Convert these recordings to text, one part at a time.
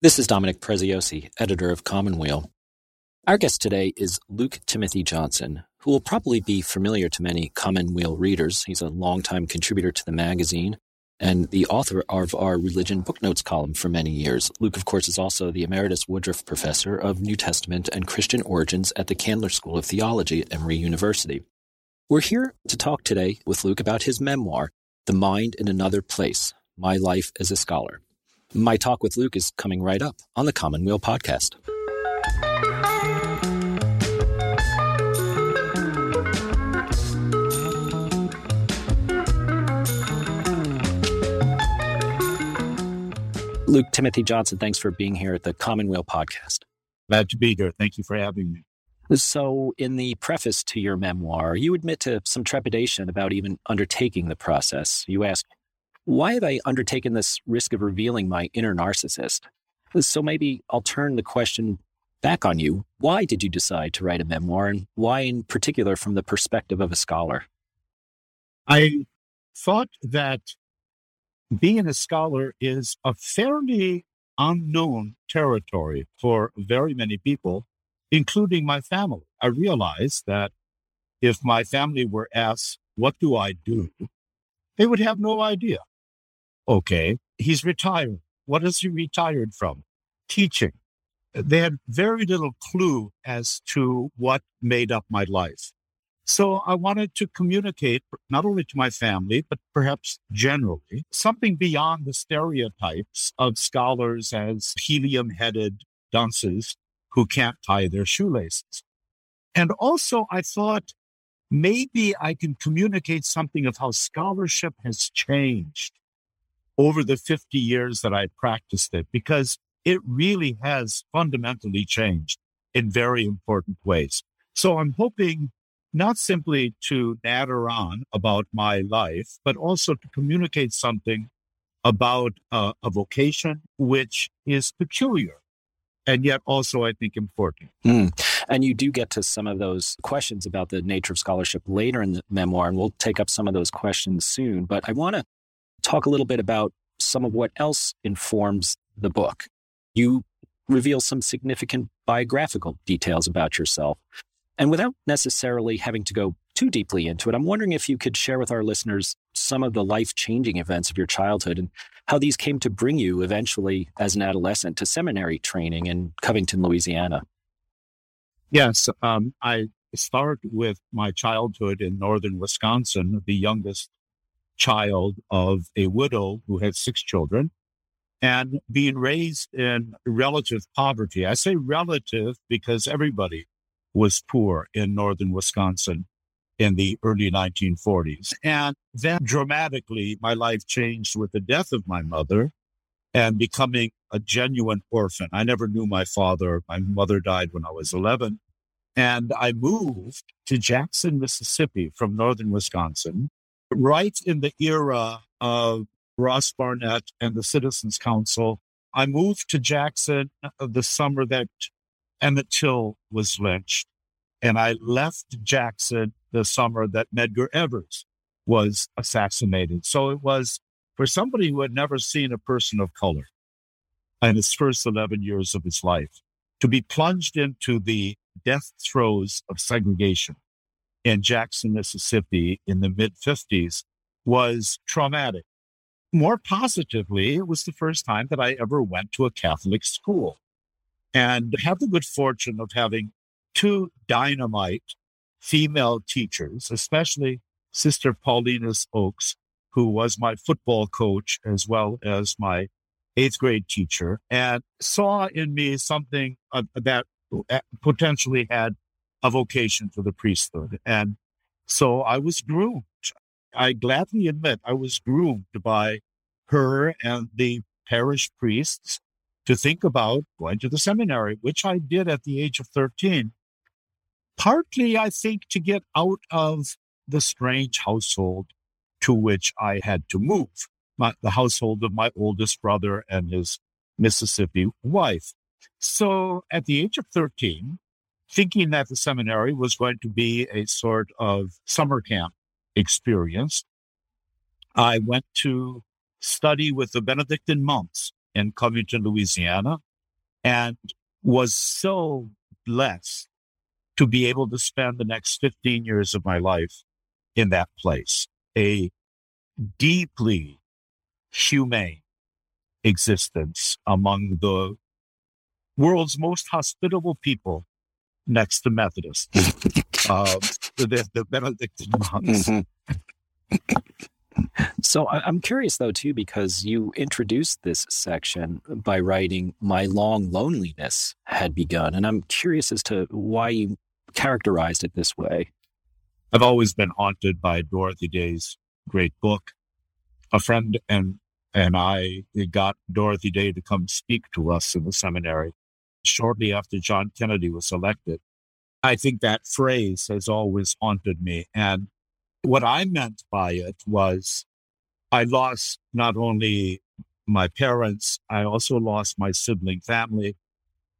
This is Dominic Preziosi, editor of Commonweal. Our guest today is Luke Timothy Johnson, who will probably be familiar to many Commonweal readers. He's a longtime contributor to the magazine and the author of our religion book notes column for many years. Luke, of course, is also the emeritus Woodruff professor of New Testament and Christian origins at the Candler School of Theology at Emory University. We're here to talk today with Luke about his memoir, The Mind in Another Place My Life as a Scholar. My talk with Luke is coming right up on the Commonweal podcast. Luke Timothy Johnson, thanks for being here at the Commonweal podcast. Glad to be here. Thank you for having me. So, in the preface to your memoir, you admit to some trepidation about even undertaking the process. You ask, Why have I undertaken this risk of revealing my inner narcissist? So, maybe I'll turn the question back on you. Why did you decide to write a memoir, and why, in particular, from the perspective of a scholar? I thought that being a scholar is a fairly unknown territory for very many people including my family. I realized that if my family were asked, What do I do? they would have no idea. Okay, he's retired. What is he retired from? Teaching. They had very little clue as to what made up my life. So I wanted to communicate not only to my family, but perhaps generally, something beyond the stereotypes of scholars as helium headed dunces who can't tie their shoelaces. And also, I thought maybe I can communicate something of how scholarship has changed over the 50 years that I practiced it, because it really has fundamentally changed in very important ways. So I'm hoping not simply to natter on about my life, but also to communicate something about uh, a vocation which is peculiar and yet also I think important. Mm. And you do get to some of those questions about the nature of scholarship later in the memoir, and we'll take up some of those questions soon. But I want to talk a little bit about some of what else informs the book. You reveal some significant biographical details about yourself. And without necessarily having to go too deeply into it, I'm wondering if you could share with our listeners some of the life changing events of your childhood and how these came to bring you eventually as an adolescent to seminary training in Covington, Louisiana. Yes, um, I start with my childhood in northern Wisconsin, the youngest child of a widow who had six children and being raised in relative poverty. I say relative because everybody was poor in northern Wisconsin in the early 1940s. And then dramatically, my life changed with the death of my mother and becoming a genuine orphan. I never knew my father. My mother died when I was 11. And I moved to Jackson, Mississippi from northern Wisconsin, right in the era of Ross Barnett and the Citizens Council. I moved to Jackson the summer that Emmett Till was lynched. And I left Jackson the summer that Medgar Evers was assassinated. So it was for somebody who had never seen a person of color in his first 11 years of his life to be plunged into the death throes of segregation in Jackson, Mississippi in the mid 50s was traumatic. More positively, it was the first time that I ever went to a Catholic school and had the good fortune of having two dynamite female teachers, especially Sister Paulinus Oakes, who was my football coach as well as my eighth grade teacher, and saw in me something uh, that potentially had a vocation for the priesthood. And so I was groomed. I gladly admit I was groomed by her and the parish priests to think about going to the seminary, which I did at the age of 13 partly, I think, to get out of the strange household to which I had to move, my, the household of my oldest brother and his Mississippi wife. So at the age of 13, thinking that the seminary was going to be a sort of summer camp experience, I went to study with the Benedictine monks in Covington, Louisiana. and was so blessed to be able to spend the next 15 years of my life in that place. A deeply humane existence among the world's most hospitable people next to Methodists, uh, the, the Benedictine monks. Mm-hmm. So I'm curious though too because you introduced this section by writing my long loneliness had begun and I'm curious as to why you characterized it this way. I've always been haunted by Dorothy Day's great book. A friend and and I got Dorothy Day to come speak to us in the seminary shortly after John Kennedy was elected. I think that phrase has always haunted me. And what I meant by it was I lost not only my parents, I also lost my sibling family.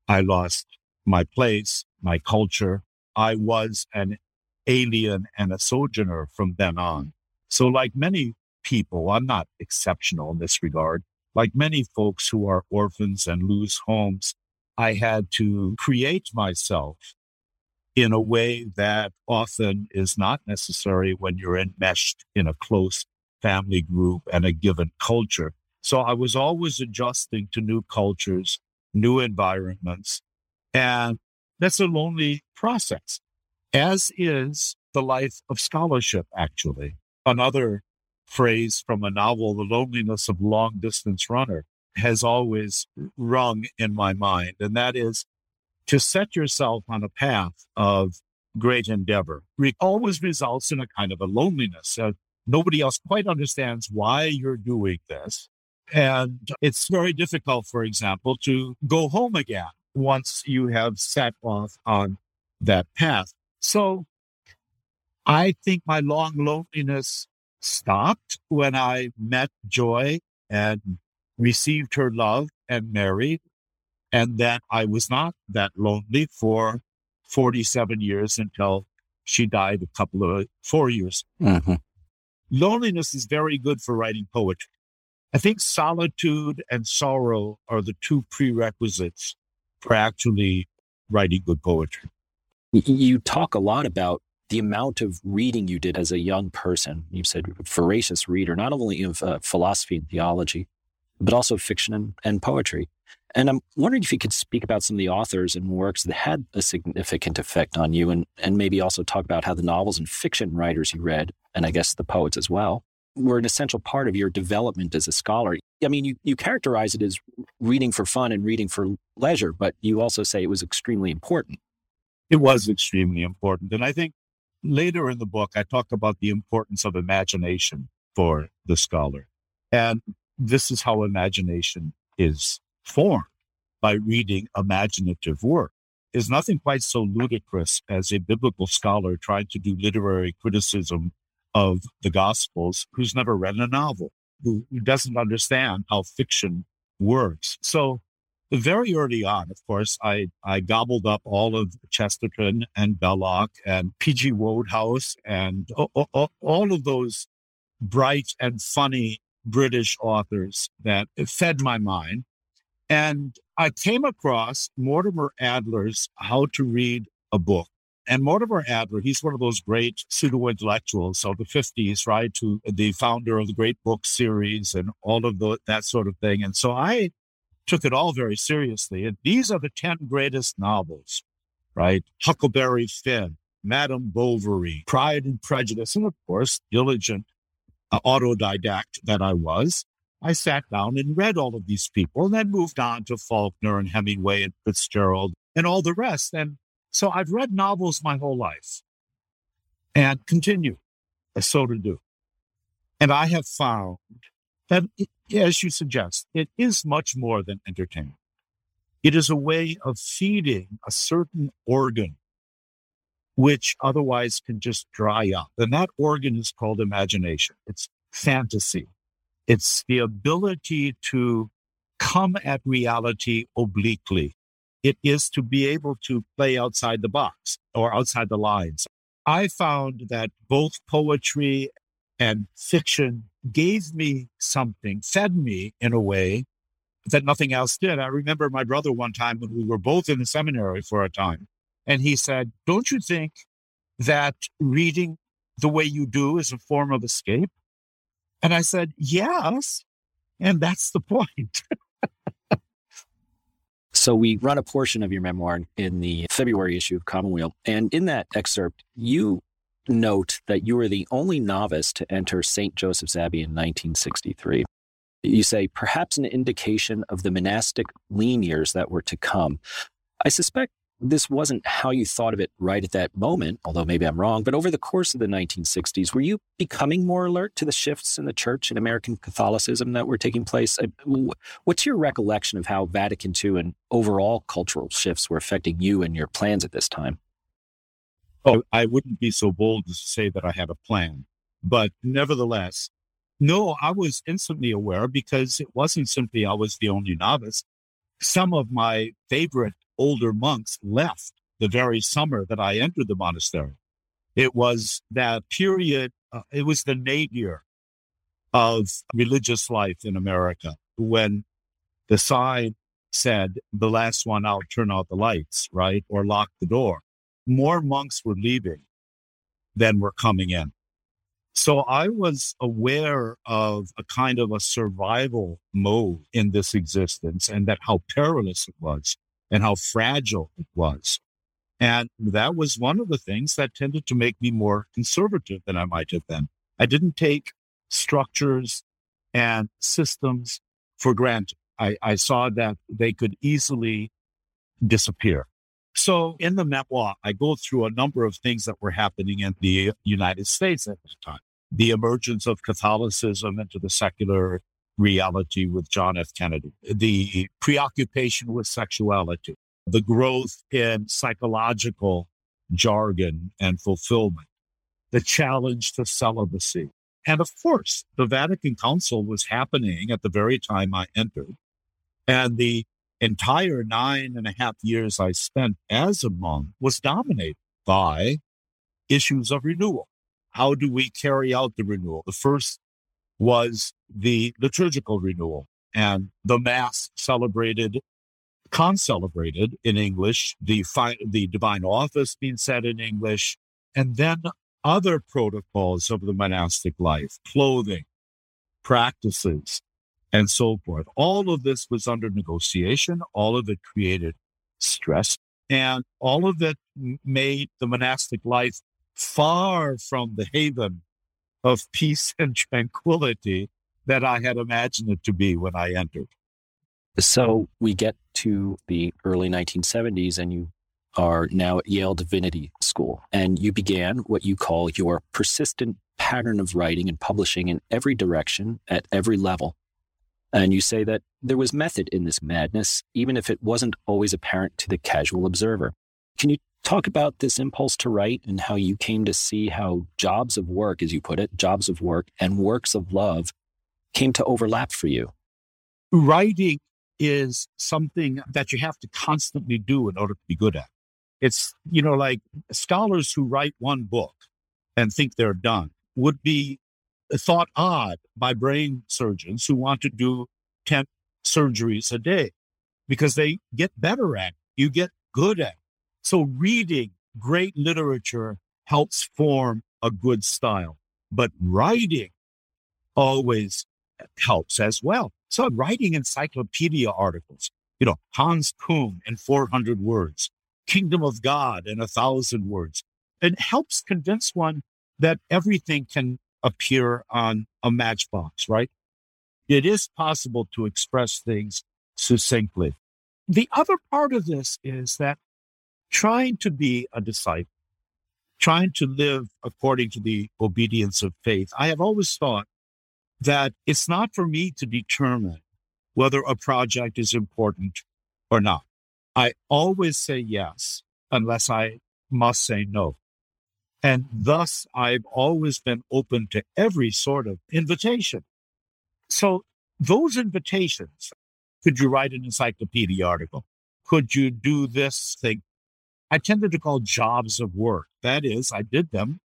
I lost my place, my culture. I was an alien and a sojourner from then on. So, like many people, I'm not exceptional in this regard. Like many folks who are orphans and lose homes, I had to create myself in a way that often is not necessary when you're enmeshed in a close family group and a given culture. So I was always adjusting to new cultures, new environments. And that's a lonely process, as is the life of scholarship, actually. Another phrase from a novel, The Loneliness of Long Distance Runner, has always rung in my mind. And that is to set yourself on a path of great endeavor it always results in a kind of a loneliness. Uh, nobody else quite understands why you're doing this. And it's very difficult, for example, to go home again once you have set off on that path. So I think my long loneliness stopped when I met Joy and received her love and married and that I was not that lonely for 47 years until she died a couple of four years. Mm-hmm. Loneliness is very good for writing poetry. I think solitude and sorrow are the two prerequisites for actually writing good poetry. You talk a lot about the amount of reading you did as a young person. You said voracious reader, not only of uh, philosophy and theology, but also fiction and, and poetry. And I'm wondering if you could speak about some of the authors and works that had a significant effect on you, and, and maybe also talk about how the novels and fiction writers you read, and I guess the poets as well, were an essential part of your development as a scholar. I mean, you, you characterize it as reading for fun and reading for leisure, but you also say it was extremely important. It was extremely important. And I think later in the book, I talk about the importance of imagination for the scholar. And this is how imagination is formed by reading imaginative work. Is nothing quite so ludicrous as a biblical scholar trying to do literary criticism of the Gospels who's never read a novel, who, who doesn't understand how fiction works. So, very early on, of course, I, I gobbled up all of Chesterton and Belloc and P.G. Wodehouse and all, all of those bright and funny British authors that fed my mind. And I came across Mortimer Adler's How to Read a Book. And Mortimer Adler, he's one of those great pseudo intellectuals of the 50s, right? To the founder of the Great Book series and all of the, that sort of thing. And so I took it all very seriously. And these are the 10 greatest novels, right? Huckleberry Finn, Madame Bovary, Pride and Prejudice, and of course, diligent uh, autodidact that I was. I sat down and read all of these people and then moved on to Faulkner and Hemingway and Fitzgerald and all the rest. And so I've read novels my whole life and continue so to do. And I have found that, it, as you suggest, it is much more than entertainment. It is a way of feeding a certain organ which otherwise can just dry up. And that organ is called imagination. It's fantasy. It's the ability to come at reality obliquely. It is to be able to play outside the box or outside the lines. I found that both poetry and fiction gave me something, fed me in a way that nothing else did. I remember my brother one time when we were both in the seminary for a time, and he said, Don't you think that reading the way you do is a form of escape? And I said, Yes. And that's the point. so we run a portion of your memoir in the February issue of Commonweal. And in that excerpt, you note that you were the only novice to enter St. Joseph's Abbey in 1963. You say, perhaps an indication of the monastic lean years that were to come. I suspect this wasn't how you thought of it right at that moment, although maybe I'm wrong, but over the course of the 1960s, were you becoming more alert to the shifts in the church and American Catholicism that were taking place? What's your recollection of how Vatican II and overall cultural shifts were affecting you and your plans at this time? Oh, I wouldn't be so bold as to say that I had a plan, but nevertheless, no, I was instantly aware because it wasn't simply I was the only novice. Some of my favorite older monks left the very summer that I entered the monastery. It was that period, uh, it was the nadir of religious life in America when the sign said, the last one out, turn out the lights, right? Or lock the door. More monks were leaving than were coming in. So I was aware of a kind of a survival mode in this existence and that how perilous it was and how fragile it was. And that was one of the things that tended to make me more conservative than I might have been. I didn't take structures and systems for granted. I, I saw that they could easily disappear. So in the memoir, I go through a number of things that were happening in the United States at the time. The emergence of Catholicism into the secular reality with John F. Kennedy, the preoccupation with sexuality, the growth in psychological jargon and fulfillment, the challenge to celibacy. And of course, the Vatican Council was happening at the very time I entered. And the entire nine and a half years I spent as a monk was dominated by issues of renewal. How do we carry out the renewal? The first was the liturgical renewal and the mass celebrated concelebrated in English, the fi- the divine office being said in English, and then other protocols of the monastic life, clothing, practices, and so forth. All of this was under negotiation. All of it created stress, and all of it made the monastic life far from the haven of peace and tranquility that I had imagined it to be when I entered. So we get to the early 1970s, and you are now at Yale Divinity School, and you began what you call your persistent pattern of writing and publishing in every direction at every level. And you say that there was method in this madness, even if it wasn't always apparent to the casual observer. Can you talk about this impulse to write and how you came to see how jobs of work, as you put it, jobs of work and works of love came to overlap for you? Writing is something that you have to constantly do in order to be good at. It's, you know, like scholars who write one book and think they're done would be thought odd by brain surgeons who want to do 10 surgeries a day because they get better at it. You get good at it. So reading great literature helps form a good style, but writing always helps as well. So writing encyclopedia articles, you know, Hans Küng in 400 words, Kingdom of God in a thousand words. It helps convince one that everything can appear on a matchbox, right? It is possible to express things succinctly. The other part of this is that trying to be a disciple, trying to live according to the obedience of faith. I have always thought that it's not for me to determine whether a project is important or not. I always say yes unless I must say no. And thus I've always been open to every sort of invitation. So those invitations, could you write an encyclopedia article? Could you do this thing? I tended to call jobs of work. That is, I did them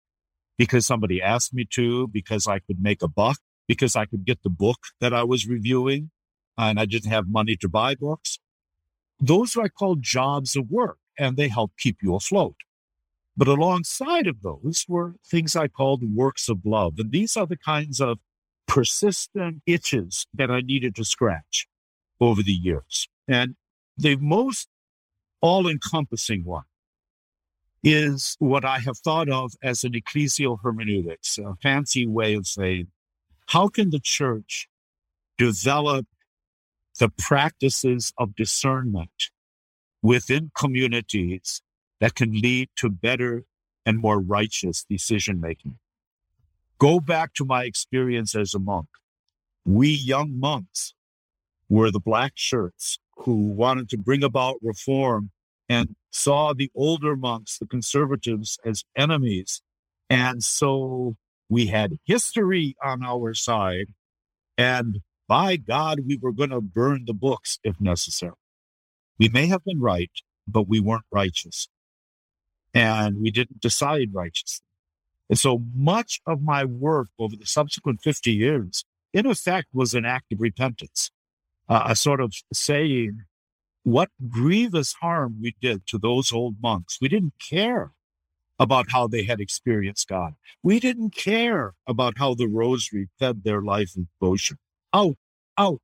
because somebody asked me to, because I could make a buck, because I could get the book that I was reviewing, and I didn't have money to buy books. Those I call jobs of work, and they help keep you afloat. But alongside of those were things I called works of love. And these are the kinds of persistent itches that I needed to scratch over the years. And the most all encompassing one is what I have thought of as an ecclesial hermeneutics, a fancy way of saying, how can the church develop the practices of discernment within communities that can lead to better and more righteous decision making? Go back to my experience as a monk. We young monks were the black shirts who wanted to bring about reform and saw the older monks, the conservatives, as enemies. And so we had history on our side. And by God, we were going to burn the books if necessary. We may have been right, but we weren't righteous. And we didn't decide righteously. And so much of my work over the subsequent 50 years, in effect, was an act of repentance, uh, a sort of saying, what grievous harm we did to those old monks. We didn't care about how they had experienced God. We didn't care about how the rosary fed their life in devotion. Out, out.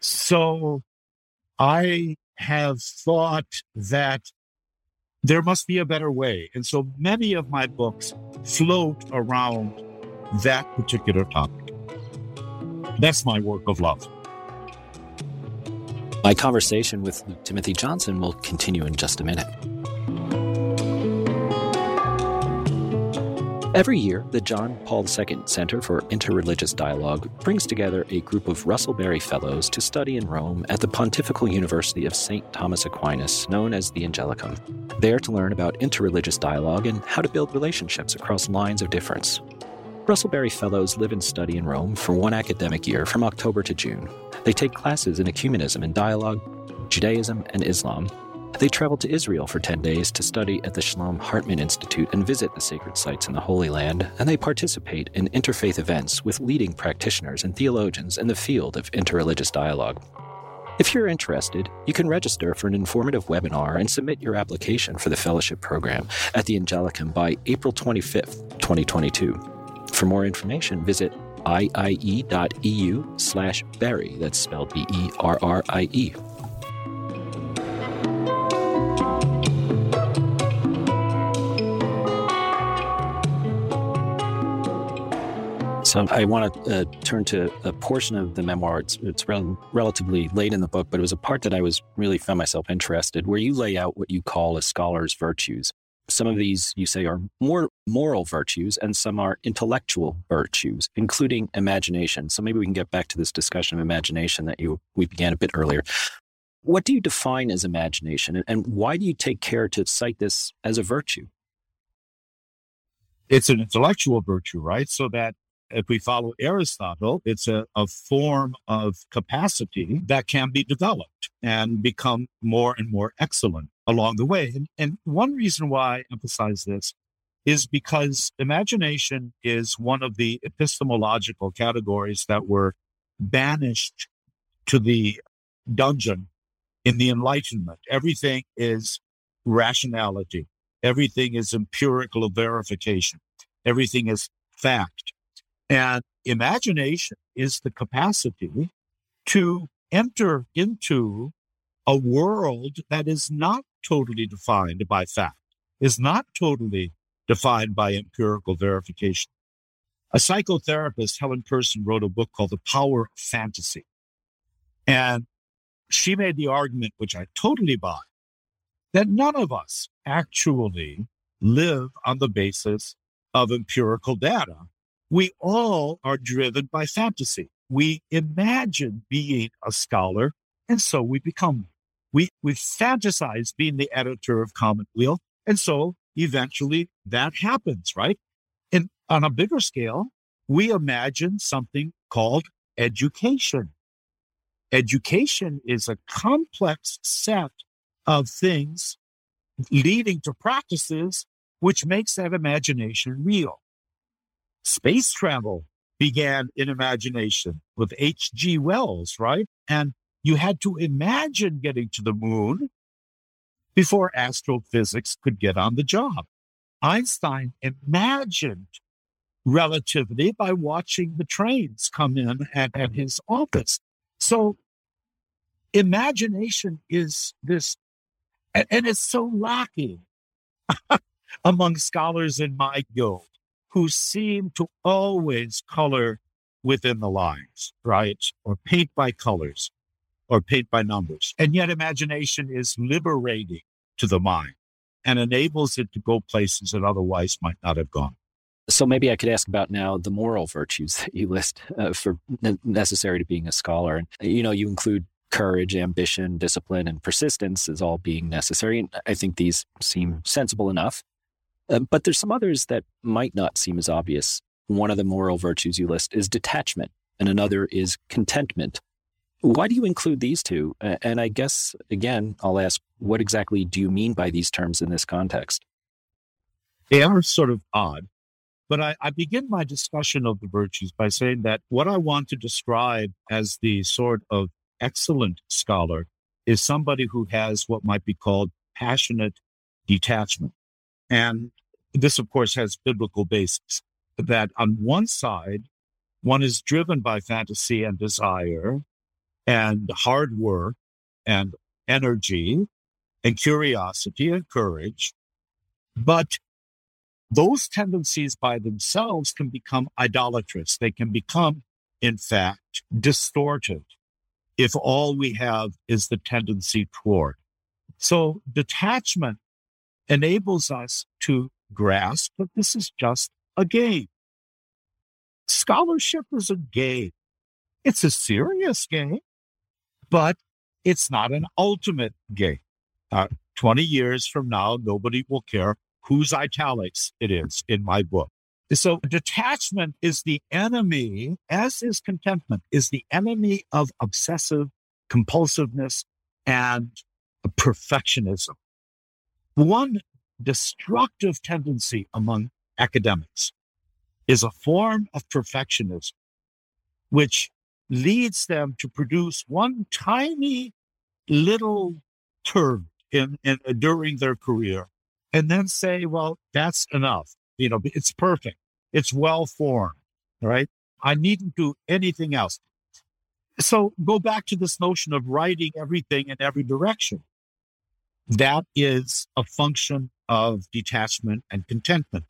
So I have thought that there must be a better way. And so many of my books float around that particular topic. That's my work of love. My conversation with Timothy Johnson will continue in just a minute. Every year, the John Paul II Center for Interreligious Dialogue brings together a group of Russell Berrie Fellows to study in Rome at the Pontifical University of St. Thomas Aquinas, known as the Angelicum. There to learn about interreligious dialogue and how to build relationships across lines of difference. Russell Berrie Fellows live and study in Rome for one academic year from October to June. They take classes in ecumenism and dialogue, Judaism, and Islam. They travel to Israel for 10 days to study at the Shalom Hartman Institute and visit the sacred sites in the Holy Land, and they participate in interfaith events with leading practitioners and theologians in the field of interreligious dialogue. If you're interested, you can register for an informative webinar and submit your application for the fellowship program at the Angelicum by April 25th, 2022. For more information, visit iie.eu slash Berrie. That's spelled B E R R I E. So I want to uh, turn to a portion of the memoir. It's, it's rel- relatively late in the book, but it was a part that I was really found myself interested, where you lay out what you call a scholar's virtues. Some of these you say are more moral virtues and some are intellectual virtues, including imagination. So maybe we can get back to this discussion of imagination that you we began a bit earlier. What do you define as imagination and why do you take care to cite this as a virtue? It's an intellectual virtue, right? So that if we follow Aristotle, it's a, a form of capacity that can be developed and become more and more excellent along the way. And, and one reason why I emphasize this is because imagination is one of the epistemological categories that were banished to the dungeon in the Enlightenment. Everything is rationality. Everything is empirical verification. Everything is fact. And imagination is the capacity to enter into a world that is not totally defined by fact, is not totally defined by empirical verification. A psychotherapist, Ethel Person, wrote a book called The Power of Fantasy. And she made the argument, which I totally buy, that none of us actually live on the basis of empirical data. We all are driven by fantasy. We imagine being a scholar, and so we become we, we fantasize being the editor of Commonweal. And so eventually that happens, right? And on a bigger scale, we imagine something called education. Education is a complex set of things leading to practices which makes that imagination real. Space travel began in imagination with H.G. Wells, right? And you had to imagine getting to the moon before astrophysics could get on the job. Einstein imagined relativity by watching the trains come in at, at his office. So imagination is this, and, it's so lacking among scholars in my guild who seem to always color within the lines, right? Or paint by colors or paint by numbers. And yet imagination is liberating to the mind and enables it to go places it otherwise might not have gone. So maybe I could ask about now the moral virtues that you list uh, for necessary to being a scholar. And you know, you include courage, ambition, discipline, and persistence as all being necessary. And I think these seem sensible enough. Uh, but there's some others that might not seem as obvious. One of the moral virtues you list is detachment, and another is contentment. Why do you include these two? And I guess, again, I'll ask, what exactly do you mean by these terms in this context? They are sort of odd, but I, I begin my discussion of the virtues by saying that what I want to describe as the sort of excellent scholar is somebody who has what might be called passionate detachment. And this, of course, has biblical basis that on one side, one is driven by fantasy and desire and hard work and energy and curiosity and courage. But those tendencies by themselves can become idolatrous. They can become, in fact, distorted if all we have is the tendency toward. So detachment enables us to grasp that this is just a game. Scholarship is a game. It's a serious game, but it's not an ultimate game. Uh, 20 years from now, nobody will care whose italics it is in my book. So detachment is the enemy, as is contentment, is the enemy of obsessive compulsiveness and perfectionism. One destructive tendency among academics is a form of perfectionism, which leads them to produce one tiny little term in, in uh, during their career and then say, well, that's enough. You know, it's perfect. It's well formed. Right. I needn't do anything else. So go back to this notion of writing everything in every direction. That is a function of detachment and contentment.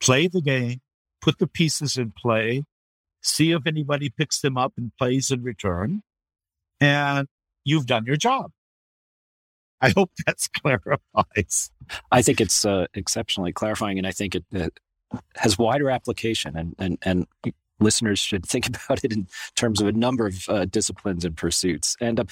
Play the game, put the pieces in play, see if anybody picks them up and plays in return, and you've done your job. I hope that's clarifies. I think it's uh, exceptionally clarifying, and I think it, it, has wider application. And and and listeners should think about it in terms of a number of uh, disciplines and pursuits. And um,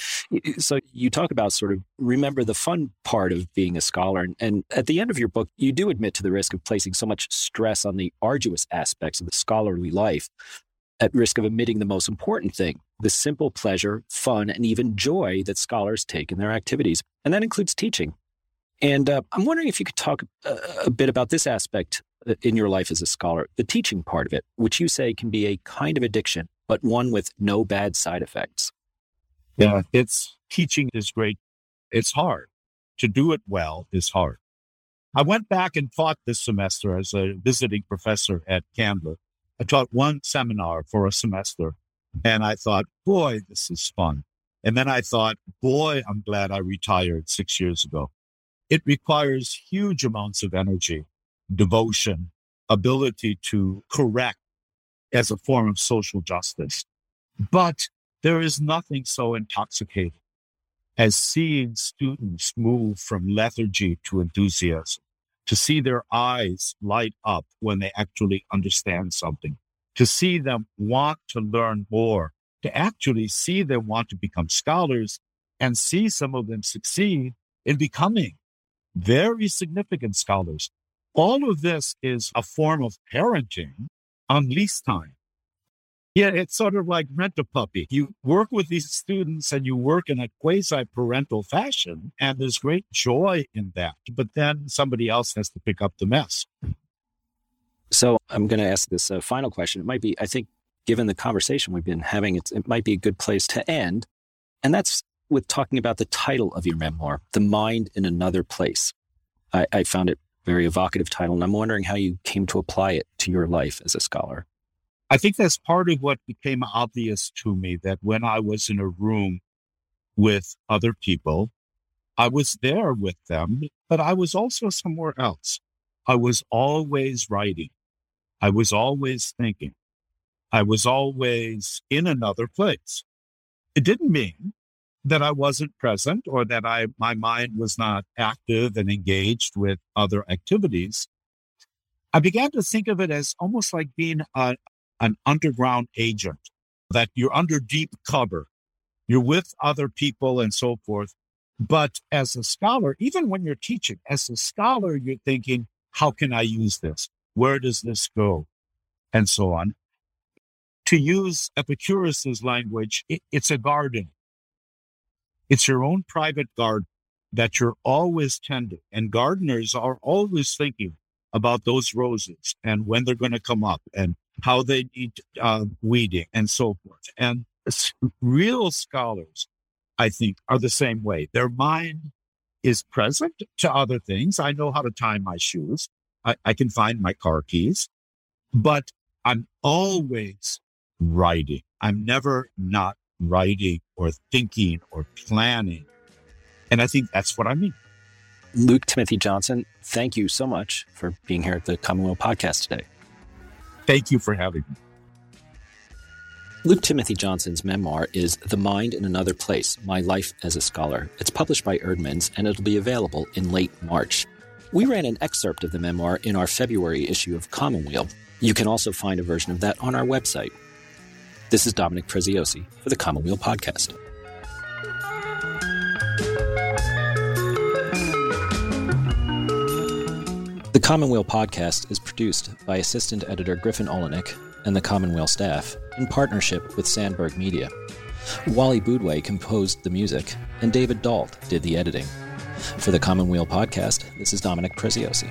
so you talk about sort of remember the fun part of being a scholar. And, and, at the end of your book, you do admit to the risk of placing so much stress on the arduous aspects of the scholarly life at risk of omitting the most important thing the simple pleasure, fun, and even joy that scholars take in their activities. And that includes teaching. And uh, I'm wondering if you could talk a, a bit about this aspect uh, Uh, in your life as a scholar, the teaching part of it, which you say can be a kind of addiction, but one with no bad side effects. Yeah, it's teaching is great. It's hard. To do it well is hard. I went back and taught this semester as a visiting professor at Candler. I taught one seminar for a semester and I thought, boy, this is fun. And then I thought, boy, I'm glad I retired six years ago. It requires huge amounts of energy devotion, ability to correct as a form of social justice. But there is nothing so intoxicating as seeing students move from lethargy to enthusiasm, to see their eyes light up when they actually understand something, to see them want to learn more, to actually see them want to become scholars and see some of them succeed in becoming very significant scholars all of this is a form of parenting on lease time. Yeah, it's sort of like rent a puppy. You work with these students and you work in a quasi parental fashion, and there's great joy in that. But then somebody else has to pick up the mess. So I'm going to ask this uh, final question. It might be, I think, given the conversation we've been having, it might be a good place to end. And that's with talking about the title of your memoir, The Mind in Another Place. I, I found it very evocative title, and I'm wondering how you came to apply it to your life as a scholar. I think that's part of what became obvious to me that when I was in a room with other people, I was there with them, but I was also somewhere else. I was always writing. I was always thinking. I was always in another place. It didn't mean that I wasn't present or that I, my mind was not active and engaged with other activities. I began to think of it as almost like being a, an underground agent, that you're under deep cover. You're with other people and so forth. But as a scholar, even when you're teaching, as a scholar, you're thinking, how can I use this? Where does this go? And so on. To use Epicurus's language, it, it's a garden. It's your own private garden that you're always tending. And gardeners are always thinking about those roses and when they're going to come up and how they need uh, weeding and so forth. And real scholars, I think, are the same way. Their mind is present to other things. I know how to tie my shoes. I, I can find my car keys, but I'm always writing. I'm never not writing or thinking or planning. And I think that's what I mean. Luke Timothy Johnson, thank you so much for being here at the Commonweal podcast today. Thank you for having me. Luke Timothy Johnson's memoir is The Mind in Another Place My Life as a Scholar. It's published by Eerdmans and it'll be available in late March. We ran an excerpt of the memoir in our February issue of Commonweal. You can also find a version of that on our website. This is Dominic Preziosi for the Commonweal Podcast. The Commonweal Podcast is produced by Assistant Editor Griffin Oleynick and the Commonweal staff in partnership with Sandberg Media. Wally Boudway composed the music, and David Dalt did the editing. For the Commonweal podcast, this is Dominic Preziosi.